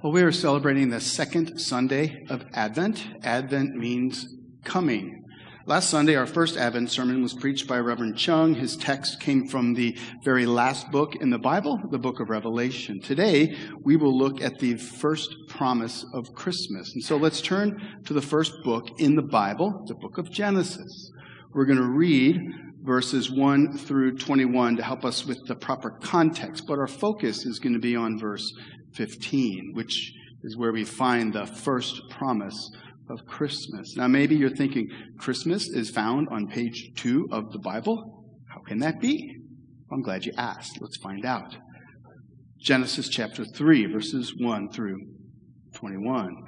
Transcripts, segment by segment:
Well, we are celebrating the second Sunday of Advent. Advent means coming. Last Sunday, our first Advent sermon was preached by Reverend Chung. His text came from the very last book in the Bible, the book of Revelation. Today, we will look at the first promise of Christmas. And so let's turn to the first book in the Bible, the book of Genesis. We're going to read verses 1 through 21 to help us with the proper context, but our focus is going to be on verse 15, which is where we find the first promise of Christmas. Now, maybe you're thinking Christmas is found on page 2 of the Bible. How can that be? I'm glad you asked. Let's find out. Genesis chapter 3, verses 1 through 21.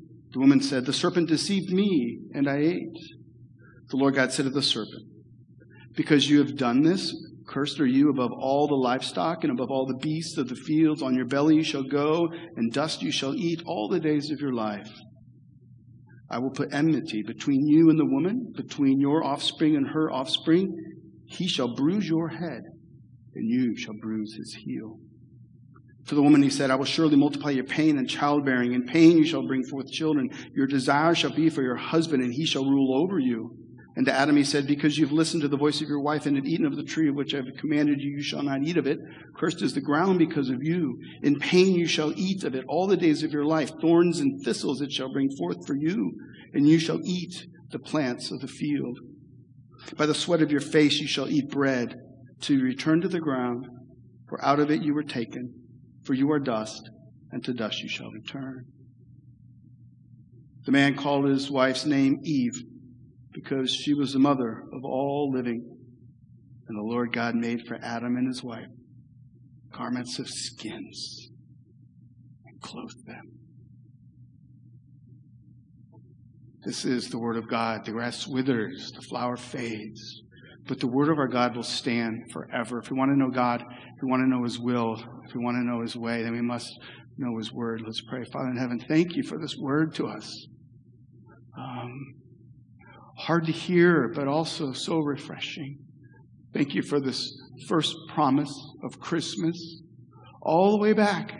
The woman said, The serpent deceived me, and I ate. The Lord God said to the serpent, Because you have done this, cursed are you above all the livestock and above all the beasts of the fields. On your belly you shall go, and dust you shall eat all the days of your life. I will put enmity between you and the woman, between your offspring and her offspring. He shall bruise your head, and you shall bruise his heel. To the woman he said, I will surely multiply your pain and childbearing. In pain you shall bring forth children. Your desire shall be for your husband, and he shall rule over you. And to Adam he said, Because you've listened to the voice of your wife and have eaten of the tree of which I have commanded you, you shall not eat of it. Cursed is the ground because of you. In pain you shall eat of it all the days of your life. Thorns and thistles it shall bring forth for you, and you shall eat the plants of the field. By the sweat of your face you shall eat bread, till you return to the ground, for out of it you were taken for you are dust, and to dust you shall return. The man called his wife's name Eve, because she was the mother of all living. And the Lord God made for Adam and his wife garments of skins and clothed them. This is the word of God. The grass withers, the flower fades, but the word of our God will stand forever. If we want to know God, if we want to know his will, if we want to know his way, then we must know his word. Let's pray. Father in heaven, thank you for this word to us. Um, hard to hear, but also so refreshing. Thank you for this first promise of Christmas, all the way back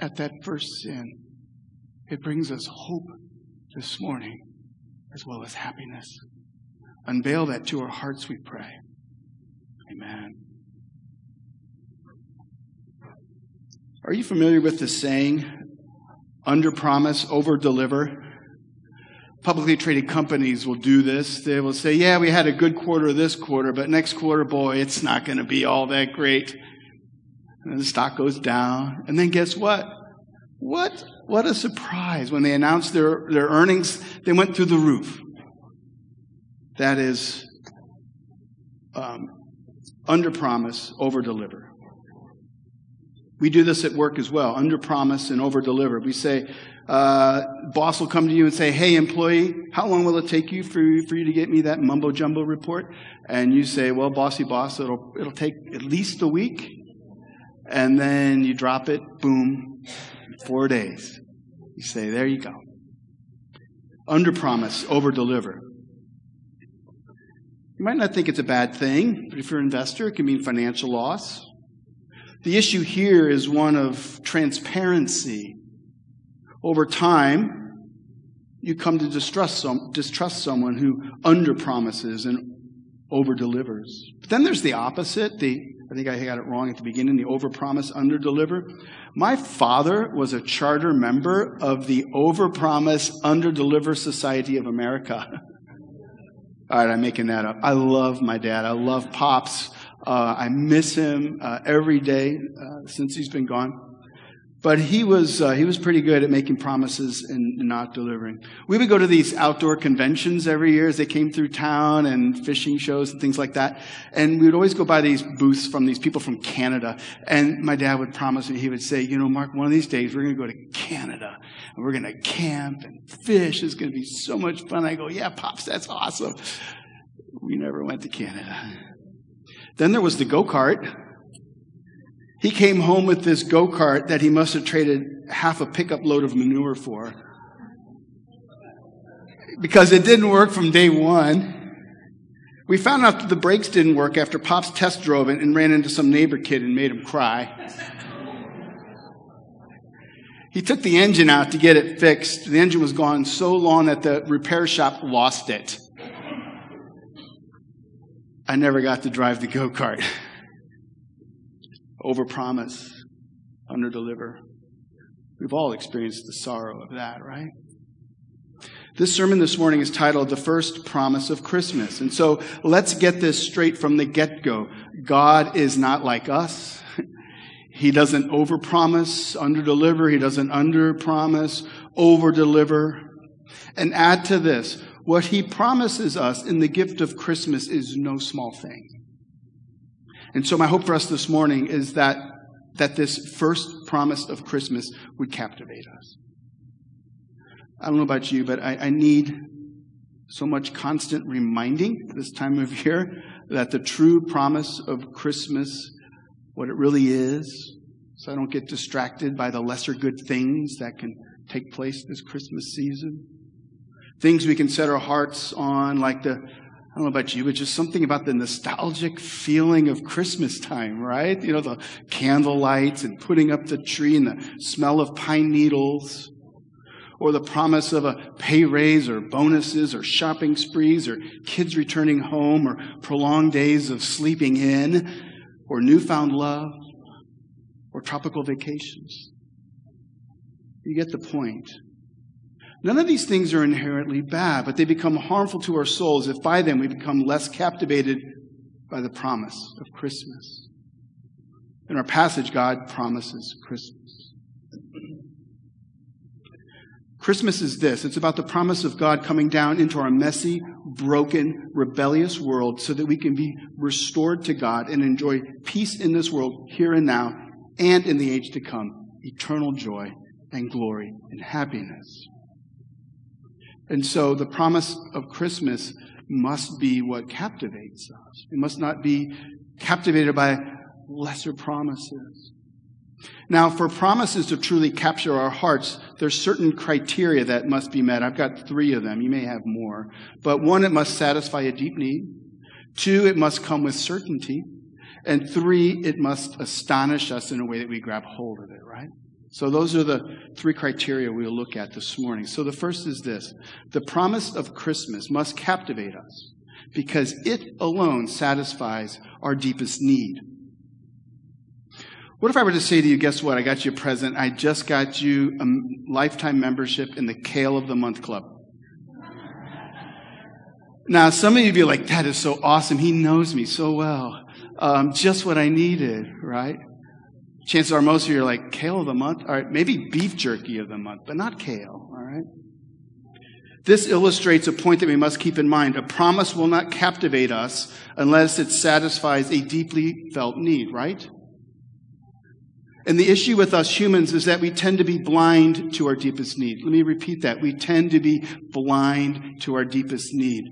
at that first sin. It brings us hope this morning as well as happiness. Unveil that to our hearts, we pray. Amen. Are you familiar with the saying, under promise, over deliver? Publicly traded companies will do this. They will say, yeah, we had a good quarter this quarter, but next quarter, boy, it's not going to be all that great. And the stock goes down. And then guess what? What, what a surprise. When they announced their, their earnings, they went through the roof. That is um, under promise, over deliver. We do this at work as well, under promise and over deliver. We say, uh, boss will come to you and say, hey, employee, how long will it take you for, for you to get me that mumbo jumbo report? And you say, well, bossy boss, it'll, it'll take at least a week. And then you drop it, boom, four days. You say, there you go. Under promise, over deliver. You might not think it's a bad thing, but if you're an investor, it can mean financial loss. The issue here is one of transparency. Over time, you come to distrust, some, distrust someone who underpromises and overdelivers. But then there's the opposite, the I think I got it wrong at the beginning, the overpromise, underdeliver. My father was a charter member of the Overpromise, Underdeliver Society of America. All right, I'm making that up. I love my dad. I love Pops. Uh, I miss him uh, every day uh, since he's been gone. But he was uh, he was pretty good at making promises and not delivering. We would go to these outdoor conventions every year as they came through town and fishing shows and things like that. And we would always go by these booths from these people from Canada. And my dad would promise me he would say, you know, Mark, one of these days we're going to go to Canada and we're going to camp and fish. It's going to be so much fun. I go, yeah, pops, that's awesome. We never went to Canada. Then there was the go kart. He came home with this go kart that he must have traded half a pickup load of manure for. Because it didn't work from day one. We found out that the brakes didn't work after Pops test drove it and ran into some neighbor kid and made him cry. He took the engine out to get it fixed. The engine was gone so long that the repair shop lost it. I never got to drive the go kart. overpromise, underdeliver. We've all experienced the sorrow of that, right? This sermon this morning is titled The First Promise of Christmas. And so let's get this straight from the get go. God is not like us. He doesn't overpromise, underdeliver. He doesn't underpromise, overdeliver. And add to this, what he promises us in the gift of Christmas is no small thing. And so my hope for us this morning is that, that this first promise of Christmas would captivate us. I don't know about you, but I, I need so much constant reminding this time of year that the true promise of Christmas, what it really is, so I don't get distracted by the lesser good things that can take place this Christmas season. Things we can set our hearts on, like the I don't know about you, but just something about the nostalgic feeling of Christmas time, right? You know, the candle lights and putting up the tree and the smell of pine needles, or the promise of a pay raise or bonuses or shopping sprees or kids returning home or prolonged days of sleeping in or newfound love or tropical vacations. You get the point. None of these things are inherently bad, but they become harmful to our souls if by them we become less captivated by the promise of Christmas. In our passage, God promises Christmas. Christmas is this it's about the promise of God coming down into our messy, broken, rebellious world so that we can be restored to God and enjoy peace in this world here and now and in the age to come eternal joy and glory and happiness. And so the promise of Christmas must be what captivates us. We must not be captivated by lesser promises. Now, for promises to truly capture our hearts, there's certain criteria that must be met. I've got three of them. You may have more. But one, it must satisfy a deep need. Two, it must come with certainty. And three, it must astonish us in a way that we grab hold of it, right? So those are the three criteria we'll look at this morning. So the first is this. The promise of Christmas must captivate us because it alone satisfies our deepest need. What if I were to say to you, guess what? I got you a present. I just got you a lifetime membership in the Kale of the Month Club. Now, some of you be like, that is so awesome. He knows me so well. Um, just what I needed, right? Chances are most of you are like, kale of the month? All right, maybe beef jerky of the month, but not kale, all right? This illustrates a point that we must keep in mind. A promise will not captivate us unless it satisfies a deeply felt need, right? And the issue with us humans is that we tend to be blind to our deepest need. Let me repeat that. We tend to be blind to our deepest need.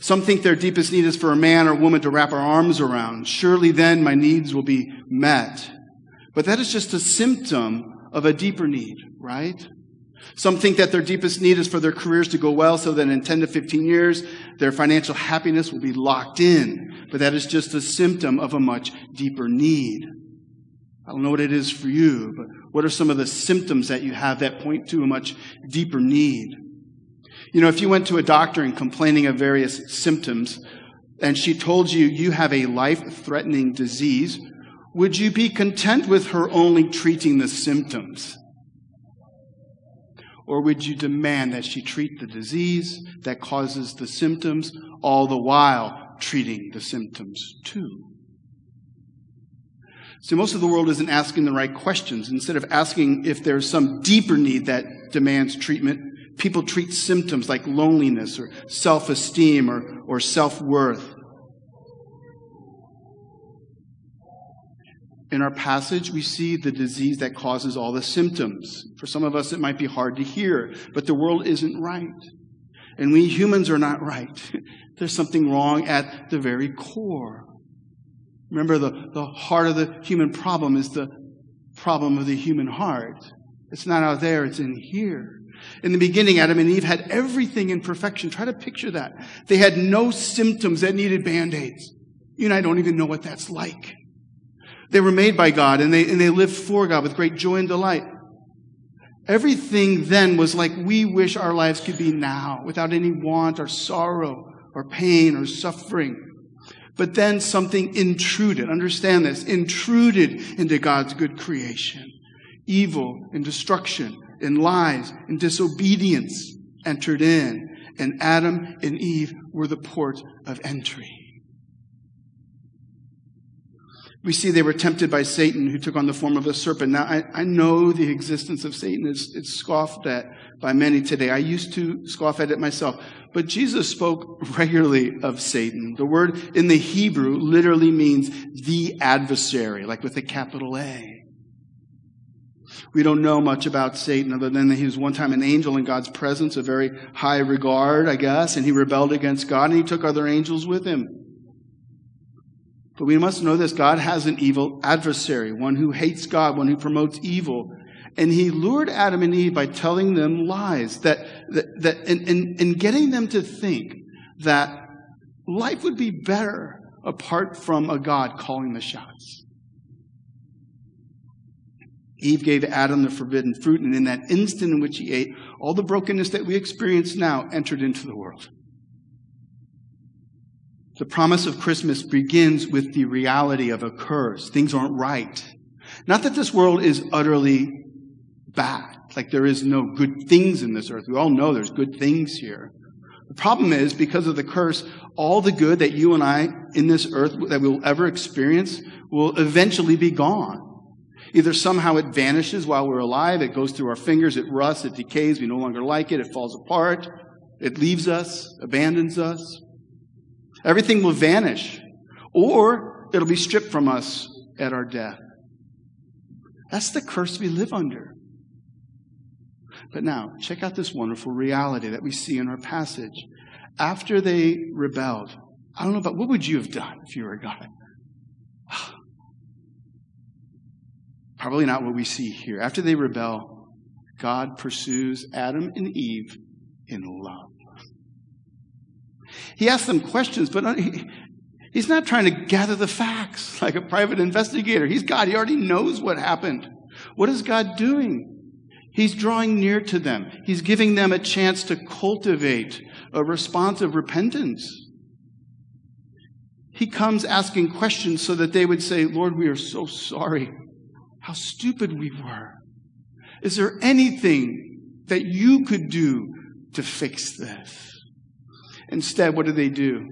Some think their deepest need is for a man or woman to wrap our arms around. Surely then my needs will be met. But that is just a symptom of a deeper need, right? Some think that their deepest need is for their careers to go well so that in 10 to 15 years, their financial happiness will be locked in. But that is just a symptom of a much deeper need. I don't know what it is for you, but what are some of the symptoms that you have that point to a much deeper need? You know, if you went to a doctor and complaining of various symptoms, and she told you you have a life threatening disease, would you be content with her only treating the symptoms? Or would you demand that she treat the disease that causes the symptoms, all the while treating the symptoms too? See, most of the world isn't asking the right questions. Instead of asking if there's some deeper need that demands treatment, people treat symptoms like loneliness or self-esteem or, or self-worth. In our passage, we see the disease that causes all the symptoms. For some of us, it might be hard to hear, but the world isn't right. And we humans are not right. There's something wrong at the very core. Remember, the, the heart of the human problem is the problem of the human heart. It's not out there, it's in here. In the beginning, Adam and Eve had everything in perfection. Try to picture that. They had no symptoms that needed band aids. You and I don't even know what that's like. They were made by God and they, and they lived for God with great joy and delight. Everything then was like we wish our lives could be now, without any want or sorrow or pain or suffering. But then something intruded, understand this, intruded into God's good creation. Evil and destruction and lies and disobedience entered in, and Adam and Eve were the port of entry. we see they were tempted by Satan, who took on the form of a serpent. Now, I, I know the existence of Satan is it's scoffed at by many today. I used to scoff at it myself. But Jesus spoke regularly of Satan. The word in the Hebrew literally means the adversary, like with a capital A. We don't know much about Satan other than that he was one time an angel in God's presence, a very high regard, I guess, and he rebelled against God and he took other angels with him. But we must know this God has an evil adversary, one who hates God, one who promotes evil. And he lured Adam and Eve by telling them lies, that, that, that and, and, and getting them to think that life would be better apart from a God calling the shots. Eve gave Adam the forbidden fruit, and in that instant in which he ate, all the brokenness that we experience now entered into the world. The promise of Christmas begins with the reality of a curse. Things aren't right. Not that this world is utterly bad, like there is no good things in this earth. We all know there's good things here. The problem is, because of the curse, all the good that you and I in this earth that we'll ever experience will eventually be gone. Either somehow it vanishes while we're alive, it goes through our fingers, it rusts, it decays, we no longer like it, it falls apart, it leaves us, abandons us. Everything will vanish, or it'll be stripped from us at our death. That's the curse we live under. But now, check out this wonderful reality that we see in our passage. After they rebelled, I don't know about what would you have done if you were God? Probably not what we see here. After they rebel, God pursues Adam and Eve in love. He asks them questions, but uh, he's not trying to gather the facts like a private investigator. He's God. He already knows what happened. What is God doing? He's drawing near to them. He's giving them a chance to cultivate a response of repentance. He comes asking questions so that they would say, Lord, we are so sorry. How stupid we were. Is there anything that you could do to fix this? Instead, what did they do?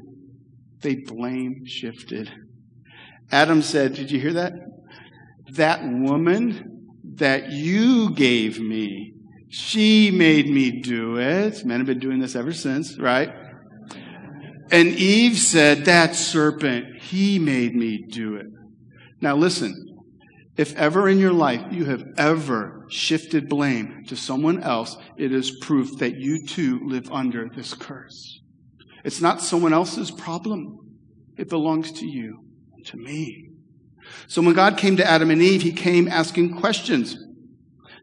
They blame shifted. Adam said, Did you hear that? That woman that you gave me, she made me do it. Men have been doing this ever since, right? And Eve said, That serpent, he made me do it. Now listen, if ever in your life you have ever shifted blame to someone else, it is proof that you too live under this curse. It's not someone else's problem. It belongs to you, to me. So when God came to Adam and Eve, he came asking questions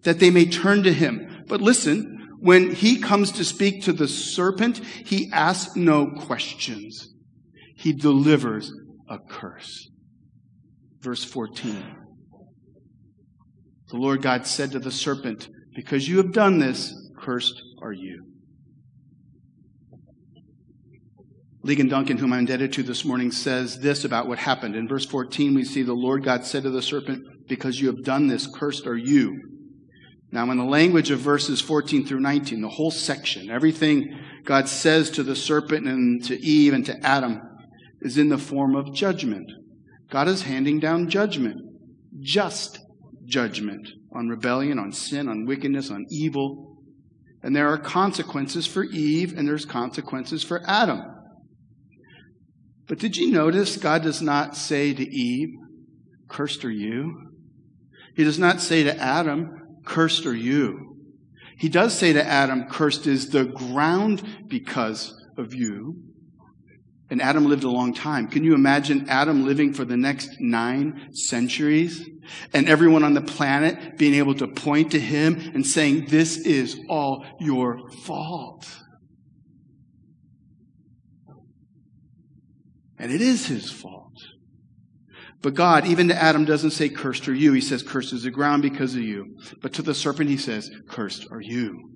that they may turn to him, But listen, when he comes to speak to the serpent, he asks no questions. He delivers a curse. Verse 14. The Lord God said to the serpent, Because you have done this, cursed are you. Ligon Duncan, whom I'm indebted to this morning, says this about what happened. In verse 14, we see the Lord God said to the serpent, Because you have done this, cursed are you. Now, in the language of verses 14 through 19, the whole section, everything God says to the serpent and to Eve and to Adam is in the form of judgment. God is handing down judgment, just judgment on rebellion, on sin, on wickedness, on evil. And there are consequences for Eve and there's consequences for Adam. But did you notice God does not say to Eve, Cursed are you? He does not say to Adam, Cursed are you. He does say to Adam, Cursed is the ground because of you. And Adam lived a long time. Can you imagine Adam living for the next nine centuries? And everyone on the planet being able to point to him and saying, This is all your fault. And it is his fault. But God, even to Adam, doesn't say, Cursed are you. He says, Cursed is the ground because of you. But to the serpent, he says, Cursed are you.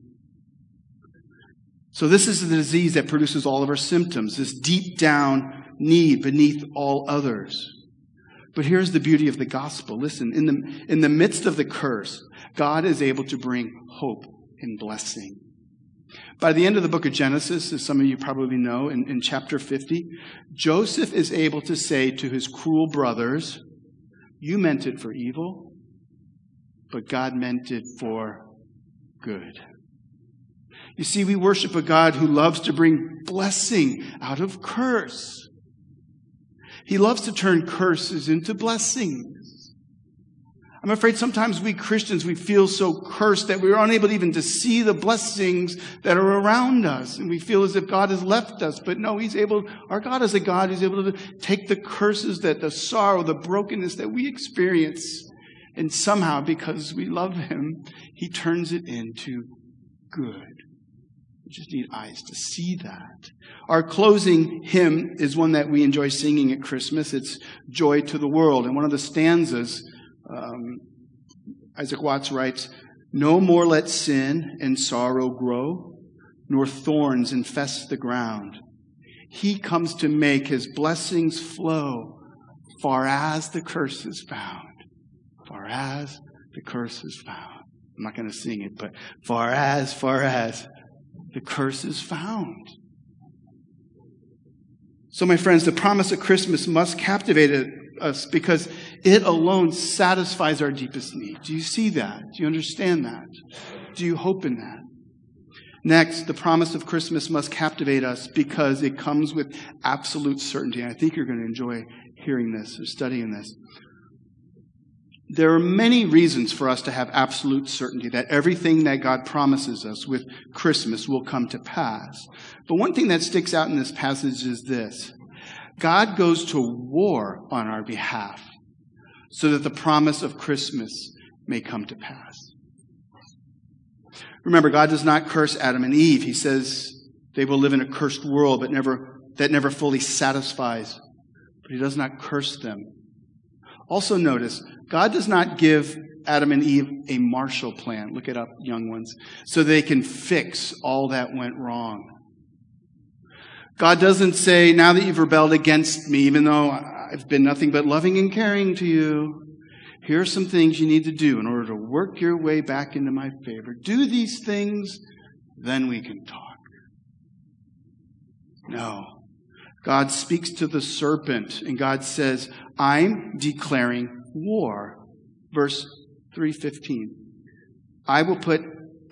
So, this is the disease that produces all of our symptoms, this deep down need beneath all others. But here's the beauty of the gospel. Listen, in the, in the midst of the curse, God is able to bring hope and blessing. By the end of the book of Genesis, as some of you probably know, in, in chapter 50, Joseph is able to say to his cruel brothers, You meant it for evil, but God meant it for good. You see, we worship a God who loves to bring blessing out of curse. He loves to turn curses into blessings. I'm afraid sometimes we Christians, we feel so cursed that we're unable even to see the blessings that are around us. And we feel as if God has left us. But no, He's able, our God is a God who's able to take the curses that the sorrow, the brokenness that we experience. And somehow, because we love Him, He turns it into good. We just need eyes to see that. Our closing hymn is one that we enjoy singing at Christmas. It's Joy to the World. And one of the stanzas um, Isaac Watts writes, No more let sin and sorrow grow, nor thorns infest the ground. He comes to make his blessings flow far as the curse is found. Far as the curse is found. I'm not going to sing it, but far as, far as the curse is found. So, my friends, the promise of Christmas must captivate us because it alone satisfies our deepest need. Do you see that? Do you understand that? Do you hope in that? Next, the promise of Christmas must captivate us because it comes with absolute certainty. And I think you're going to enjoy hearing this or studying this. There are many reasons for us to have absolute certainty that everything that God promises us with Christmas will come to pass. But one thing that sticks out in this passage is this God goes to war on our behalf so that the promise of Christmas may come to pass. Remember, God does not curse Adam and Eve. He says they will live in a cursed world but never, that never fully satisfies. But He does not curse them. Also, notice, God does not give Adam and Eve a Marshall Plan. Look it up, young ones. So they can fix all that went wrong. God doesn't say, now that you've rebelled against me, even though I've been nothing but loving and caring to you, here are some things you need to do in order to work your way back into my favor. Do these things, then we can talk. No. God speaks to the serpent, and God says, I'm declaring war. Verse 315. I will put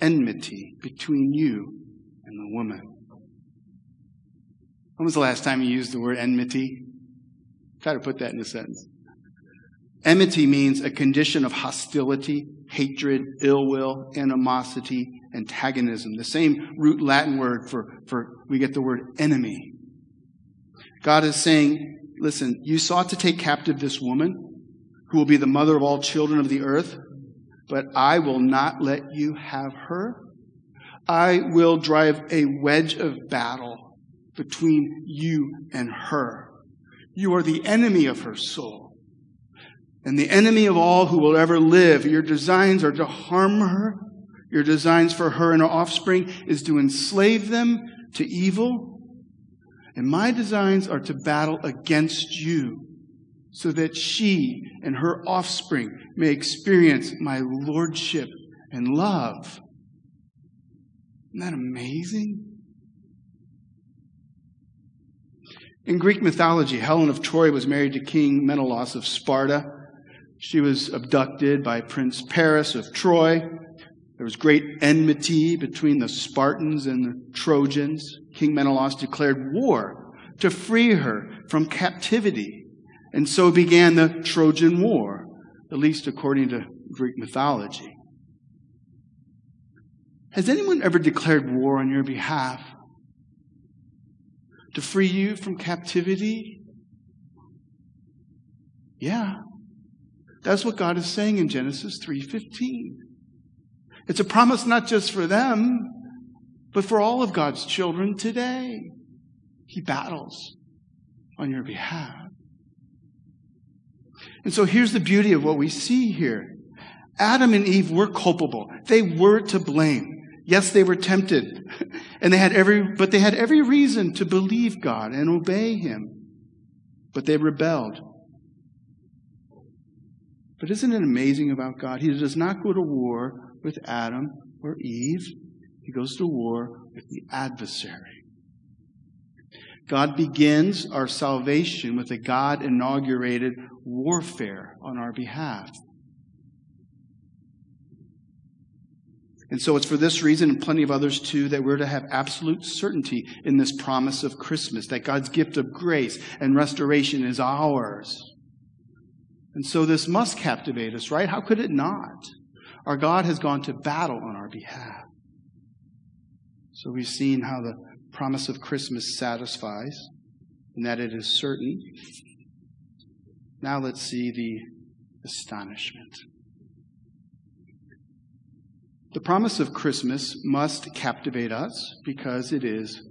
enmity between you and the woman. When was the last time you used the word enmity? Try to put that in a sentence. Enmity means a condition of hostility, hatred, ill will, animosity, antagonism. The same root Latin word for, for we get the word enemy. God is saying, listen, you sought to take captive this woman who will be the mother of all children of the earth, but I will not let you have her I will drive a wedge of battle between you and her. You are the enemy of her soul and the enemy of all who will ever live. Your designs are to harm her. Your designs for her and her offspring is to enslave them to evil. And my designs are to battle against you so that she and her offspring may experience my lordship and love. Isn't that amazing? In Greek mythology, Helen of Troy was married to King Menelaus of Sparta. She was abducted by Prince Paris of Troy. There was great enmity between the Spartans and the Trojans. King Menelaus declared war to free her from captivity. And so began the Trojan War, at least according to Greek mythology. Has anyone ever declared war on your behalf to free you from captivity? Yeah. That's what God is saying in Genesis 3:15. It's a promise not just for them, but for all of God's children today. He battles on your behalf. And so here's the beauty of what we see here. Adam and Eve were culpable. They were to blame. Yes, they were tempted. And they had every, but they had every reason to believe God and obey Him. But they rebelled. But isn't it amazing about God? He does not go to war with Adam or Eve. He goes to war with the adversary. God begins our salvation with a God inaugurated warfare on our behalf. And so it's for this reason and plenty of others too that we're to have absolute certainty in this promise of Christmas, that God's gift of grace and restoration is ours. And so this must captivate us, right? How could it not? Our God has gone to battle on our behalf. So we've seen how the promise of Christmas satisfies and that it is certain. Now let's see the astonishment. The promise of Christmas must captivate us because it is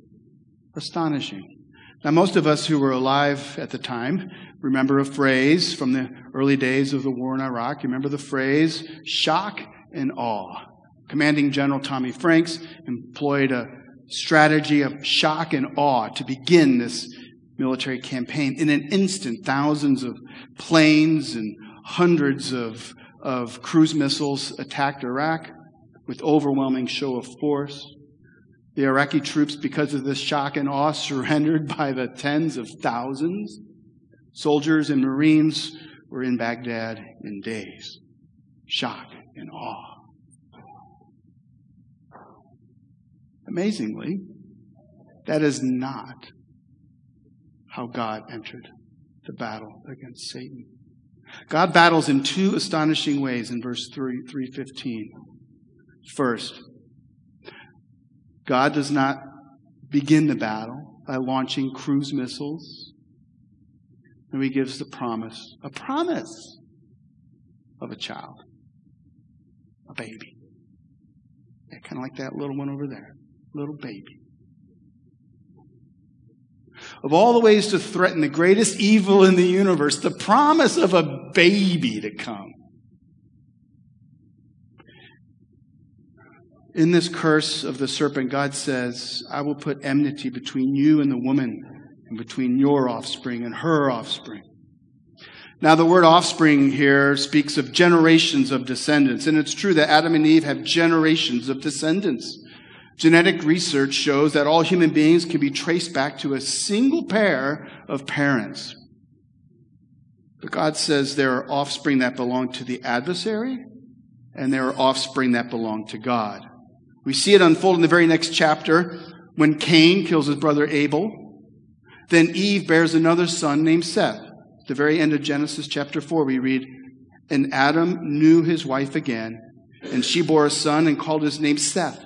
astonishing. Now, most of us who were alive at the time remember a phrase from the early days of the war in Iraq. You remember the phrase shock and awe. Commanding General Tommy Franks employed a strategy of shock and awe to begin this military campaign. In an instant, thousands of planes and hundreds of, of cruise missiles attacked Iraq with overwhelming show of force. The Iraqi troops, because of this shock and awe, surrendered by the tens of thousands. Soldiers and Marines were in Baghdad in days. Shock and awe. Amazingly, that is not how God entered the battle against Satan. God battles in two astonishing ways in verse 3, 315. First, God does not begin the battle by launching cruise missiles. And he gives the promise, a promise of a child, a baby. Yeah, kind of like that little one over there, little baby. Of all the ways to threaten the greatest evil in the universe, the promise of a baby to come. In this curse of the serpent, God says, I will put enmity between you and the woman, and between your offspring and her offspring. Now, the word offspring here speaks of generations of descendants, and it's true that Adam and Eve have generations of descendants. Genetic research shows that all human beings can be traced back to a single pair of parents. But God says there are offspring that belong to the adversary, and there are offspring that belong to God. We see it unfold in the very next chapter when Cain kills his brother Abel. Then Eve bears another son named Seth. At the very end of Genesis chapter 4, we read, And Adam knew his wife again, and she bore a son and called his name Seth.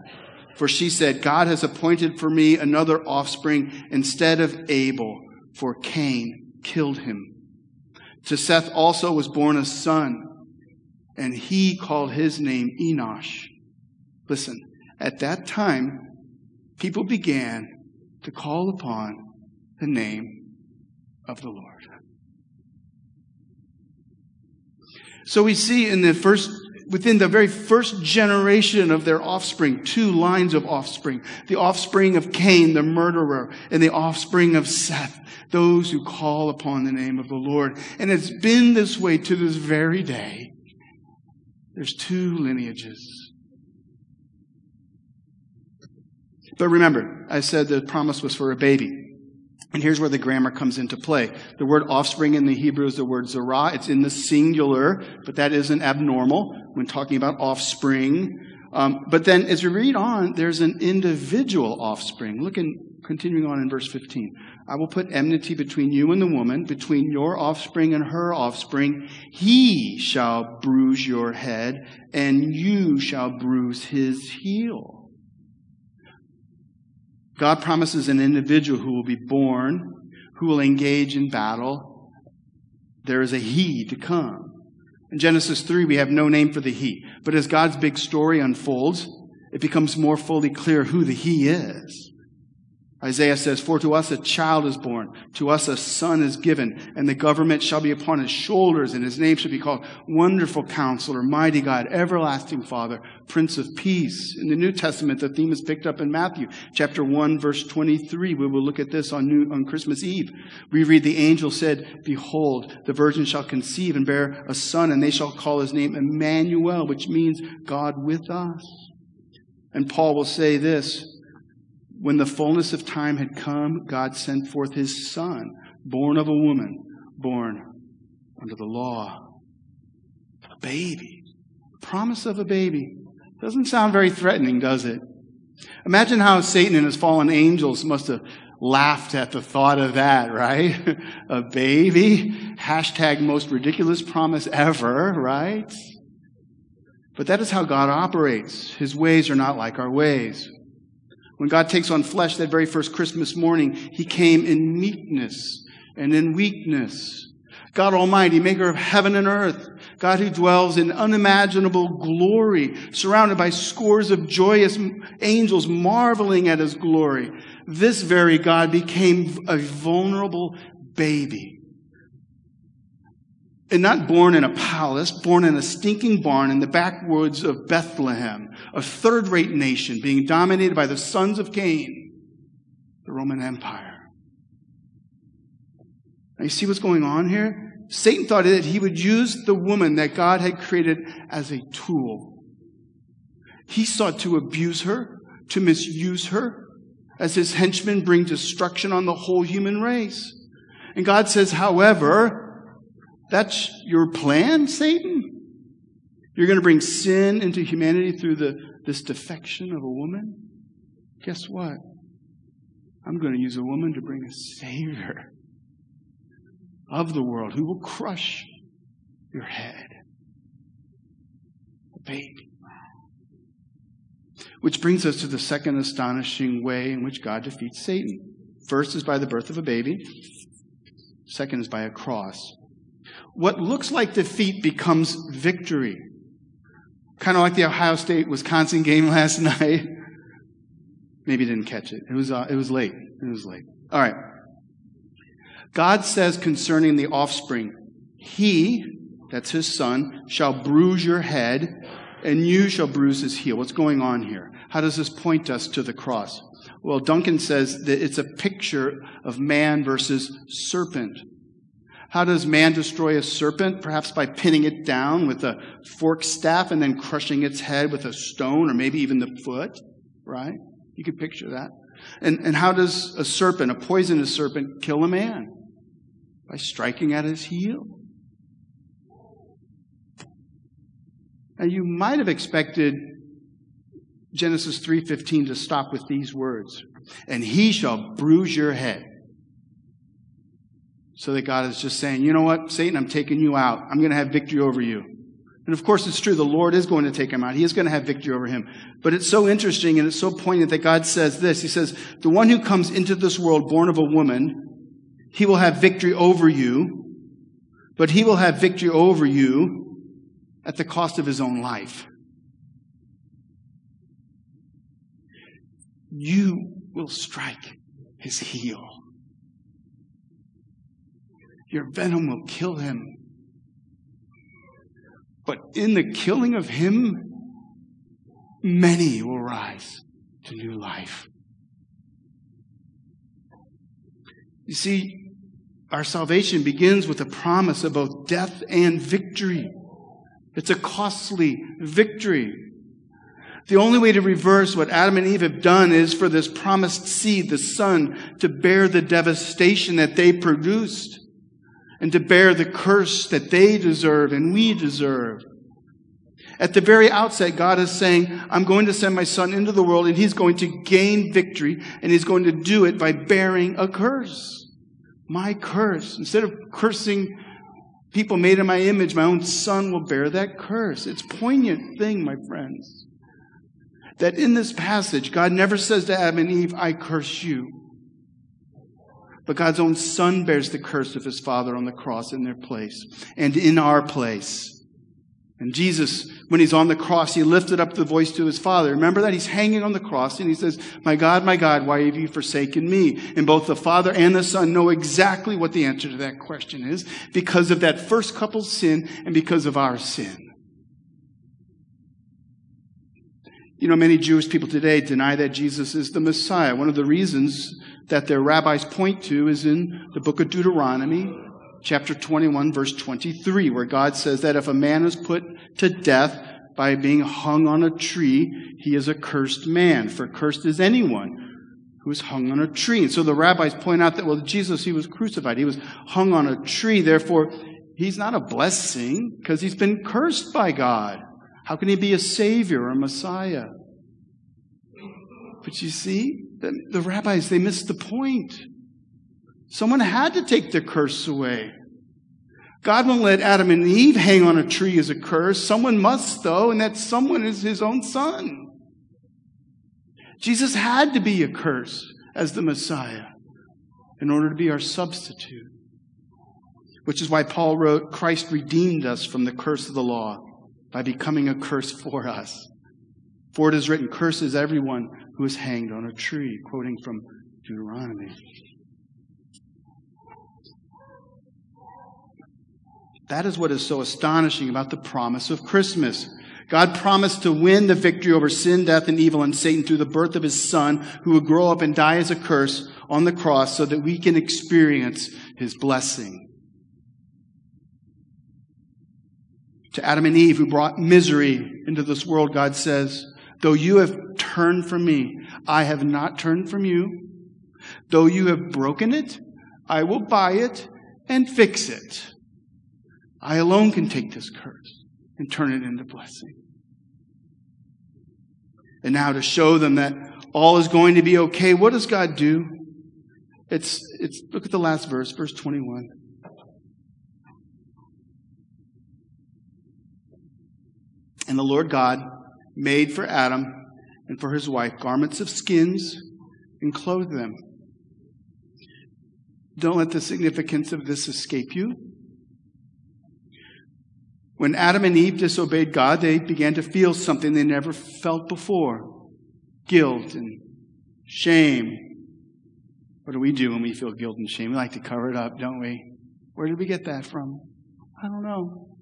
For she said, God has appointed for me another offspring instead of Abel, for Cain killed him. To Seth also was born a son, and he called his name Enosh. Listen, At that time, people began to call upon the name of the Lord. So we see in the first, within the very first generation of their offspring, two lines of offspring. The offspring of Cain, the murderer, and the offspring of Seth, those who call upon the name of the Lord. And it's been this way to this very day. There's two lineages. But remember, I said the promise was for a baby. And here's where the grammar comes into play. The word offspring in the Hebrew is the word zarah. It's in the singular, but that isn't abnormal when talking about offspring. Um, but then as we read on, there's an individual offspring. Look in, continuing on in verse 15. I will put enmity between you and the woman, between your offspring and her offspring. He shall bruise your head, and you shall bruise his heel. God promises an individual who will be born, who will engage in battle. There is a he to come. In Genesis 3, we have no name for the he. But as God's big story unfolds, it becomes more fully clear who the he is. Isaiah says, For to us a child is born, to us a son is given, and the government shall be upon his shoulders, and his name shall be called Wonderful Counselor, Mighty God, Everlasting Father, Prince of Peace. In the New Testament, the theme is picked up in Matthew chapter 1, verse 23. We will look at this on, New, on Christmas Eve. We read, The angel said, Behold, the virgin shall conceive and bear a son, and they shall call his name Emmanuel, which means God with us. And Paul will say this when the fullness of time had come, God sent forth his son, born of a woman, born under the law. A baby. Promise of a baby. Doesn't sound very threatening, does it? Imagine how Satan and his fallen angels must have laughed at the thought of that, right? a baby. Hashtag most ridiculous promise ever, right? But that is how God operates. His ways are not like our ways. When God takes on flesh that very first Christmas morning, he came in meekness and in weakness. God Almighty, maker of heaven and earth, God who dwells in unimaginable glory, surrounded by scores of joyous angels marveling at his glory. This very God became a vulnerable baby and not born in a palace, born in a stinking barn in the backwoods of Bethlehem, a third rate nation being dominated by the sons of Cain, the Roman Empire. Now, you see what's going on here? Satan thought that he would use the woman that God had created as a tool. He sought to abuse her, to misuse her, as his henchmen bring destruction on the whole human race. And God says, however, that's your plan, Satan? You're going to bring sin into humanity through the, this defection of a woman? Guess what? I'm going to use a woman to bring a Savior of the world who will crush your head. A baby. Which brings us to the second astonishing way in which God defeats Satan. First is by the birth of a baby. Second is by a cross what looks like defeat becomes victory. Kind of like the Ohio State Wisconsin game last night. Maybe didn't catch it. It was, uh, it was late. It was late. All right. God says concerning the offspring, He, that's His son, shall bruise your head, and you shall bruise his heel. What's going on here? How does this point us to the cross? Well, Duncan says that it's a picture of man versus serpent. How does man destroy a serpent? Perhaps by pinning it down with a fork staff and then crushing its head with a stone or maybe even the foot, right? You could picture that. And, and how does a serpent, a poisonous serpent, kill a man? By striking at his heel. Now you might have expected Genesis 3:15 to stop with these words, and he shall bruise your head. So that God is just saying, you know what, Satan, I'm taking you out. I'm going to have victory over you. And of course, it's true. The Lord is going to take him out. He is going to have victory over him. But it's so interesting and it's so poignant that God says this. He says, the one who comes into this world born of a woman, he will have victory over you, but he will have victory over you at the cost of his own life. you will strike his heel. Your venom will kill him. But in the killing of him, many will rise to new life. You see, our salvation begins with a promise of both death and victory. It's a costly victory. The only way to reverse what Adam and Eve have done is for this promised seed, the Son, to bear the devastation that they produced and to bear the curse that they deserve and we deserve. At the very outset, God is saying, I'm going to send my son into the world and he's going to gain victory and he's going to do it by bearing a curse. My curse. Instead of cursing people made in my image, my own son will bear that curse. It's a poignant thing, my friends. That in this passage, God never says to Adam and Eve, I curse you. But God's own son bears the curse of his father on the cross in their place and in our place. And Jesus, when he's on the cross, he lifted up the voice to his father. Remember that? He's hanging on the cross and he says, My God, my God, why have you forsaken me? And both the father and the son know exactly what the answer to that question is because of that first couple's sin and because of our sin. You know, many Jewish people today deny that Jesus is the Messiah. One of the reasons that their rabbis point to is in the book of Deuteronomy, chapter 21, verse 23, where God says that if a man is put to death by being hung on a tree, he is a cursed man. For cursed is anyone who is hung on a tree. And so the rabbis point out that, well, Jesus, he was crucified. He was hung on a tree. Therefore, he's not a blessing because he's been cursed by God. How can he be a savior or a Messiah? But you see, the, the rabbis, they missed the point. Someone had to take the curse away. God won't let Adam and Eve hang on a tree as a curse. Someone must, though, and that someone is his own son. Jesus had to be a curse as the Messiah in order to be our substitute. Which is why Paul wrote, Christ redeemed us from the curse of the law by becoming a curse for us. For it is written, Curses everyone who is hanged on a tree, quoting from Deuteronomy. That is what is so astonishing about the promise of Christmas. God promised to win the victory over sin, death, and evil and Satan through the birth of his son, who would grow up and die as a curse on the cross so that we can experience his blessing. To Adam and Eve, who brought misery into this world, God says, Though you have turned from me, I have not turned from you. Though you have broken it, I will buy it and fix it. I alone can take this curse and turn it into blessing. And now to show them that all is going to be okay, what does God do? It's, it's, look at the last verse, verse 21. And the Lord God made for Adam and for his wife garments of skins and clothed them. Don't let the significance of this escape you. When Adam and Eve disobeyed God, they began to feel something they never felt before guilt and shame. What do we do when we feel guilt and shame? We like to cover it up, don't we? Where did we get that from? I don't know.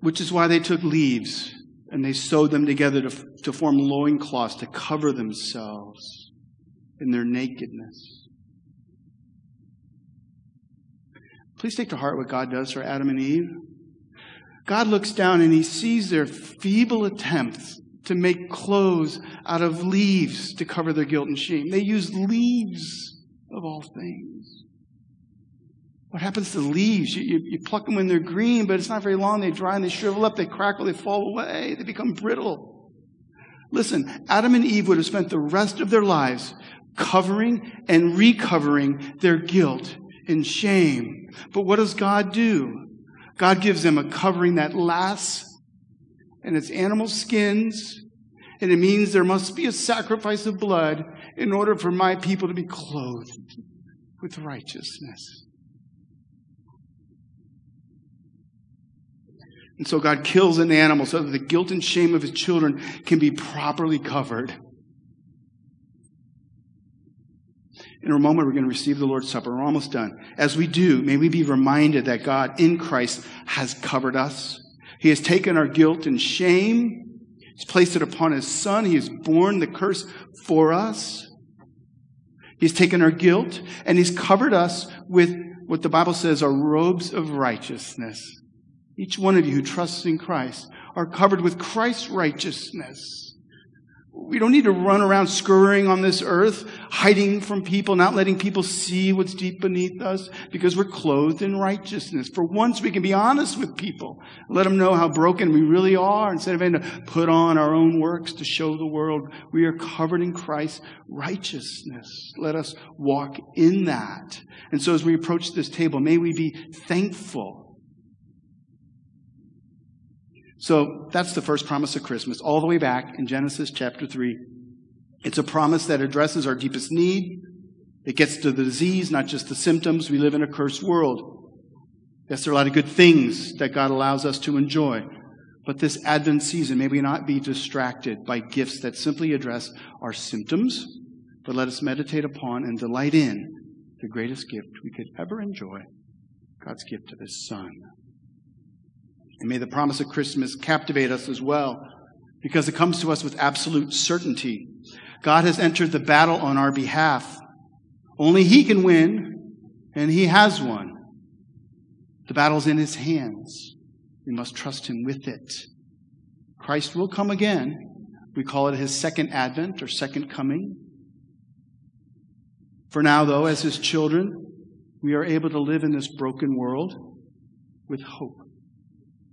Which is why they took leaves and they sewed them together to, to form loincloths to cover themselves in their nakedness. Please take to heart what God does for Adam and Eve. God looks down and he sees their feeble attempts to make clothes out of leaves to cover their guilt and shame. They use leaves of all things. What happens to leaves? You, you, you, pluck them when they're green, but it's not very long. They dry and they shrivel up, they crackle, they fall away, they become brittle. Listen, Adam and Eve would have spent the rest of their lives covering and recovering their guilt and shame. But what does God do? God gives them a covering that lasts, and it's animal skins, and it means there must be a sacrifice of blood in order for my people to be clothed with righteousness. And so God kills an animal so that the guilt and shame of his children can be properly covered. In a moment, we're going to receive the Lord's Supper. We're almost done. As we do, may we be reminded that God in Christ has covered us. He has taken our guilt and shame. He's placed it upon his son. He has borne the curse for us. He's taken our guilt and he's covered us with what the Bible says are robes of righteousness. Each one of you who trusts in Christ are covered with Christ's righteousness. We don't need to run around scurrying on this earth, hiding from people, not letting people see what's deep beneath us, because we're clothed in righteousness. For once, we can be honest with people, let them know how broken we really are, instead of having to put on our own works to show the world we are covered in Christ's righteousness. Let us walk in that. And so, as we approach this table, may we be thankful so that's the first promise of Christmas, all the way back in Genesis chapter 3. It's a promise that addresses our deepest need. It gets to the disease, not just the symptoms. We live in a cursed world. Yes, there are a lot of good things that God allows us to enjoy. But this Advent season, may we not be distracted by gifts that simply address our symptoms, but let us meditate upon and delight in the greatest gift we could ever enjoy God's gift of His Son. And may the promise of Christmas captivate us as well, because it comes to us with absolute certainty. God has entered the battle on our behalf. Only He can win, and He has won. The battle's in His hands. We must trust Him with it. Christ will come again. We call it His second advent or second coming. For now, though, as His children, we are able to live in this broken world with hope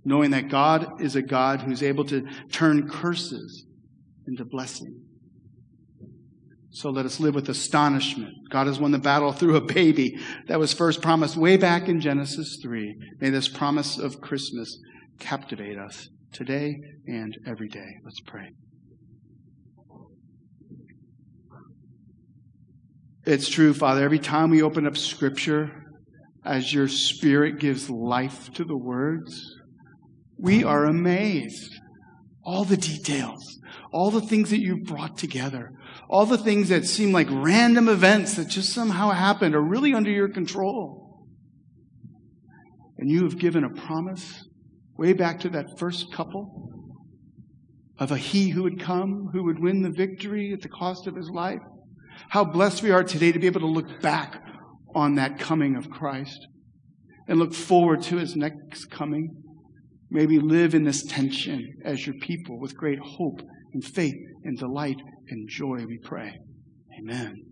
knowing that God is a God who's able to turn curses into blessing. So let us live with astonishment. God has won the battle through a baby that was first promised way back in Genesis 3. May this promise of Christmas captivate us today and every day. Let's pray. It's true, Father, every time we open up Scripture, as your Spirit gives life to the words, we are amazed. All the details, all the things that you've brought together, all the things that seem like random events that just somehow happened are really under your control. And you have given a promise way back to that first couple of a he who would come, who would win the victory at the cost of his life. How blessed we are today to be able to look back on that coming of Christ and look forward to his next coming. May we live in this tension as your people with great hope and faith and delight and joy, we pray. Amen.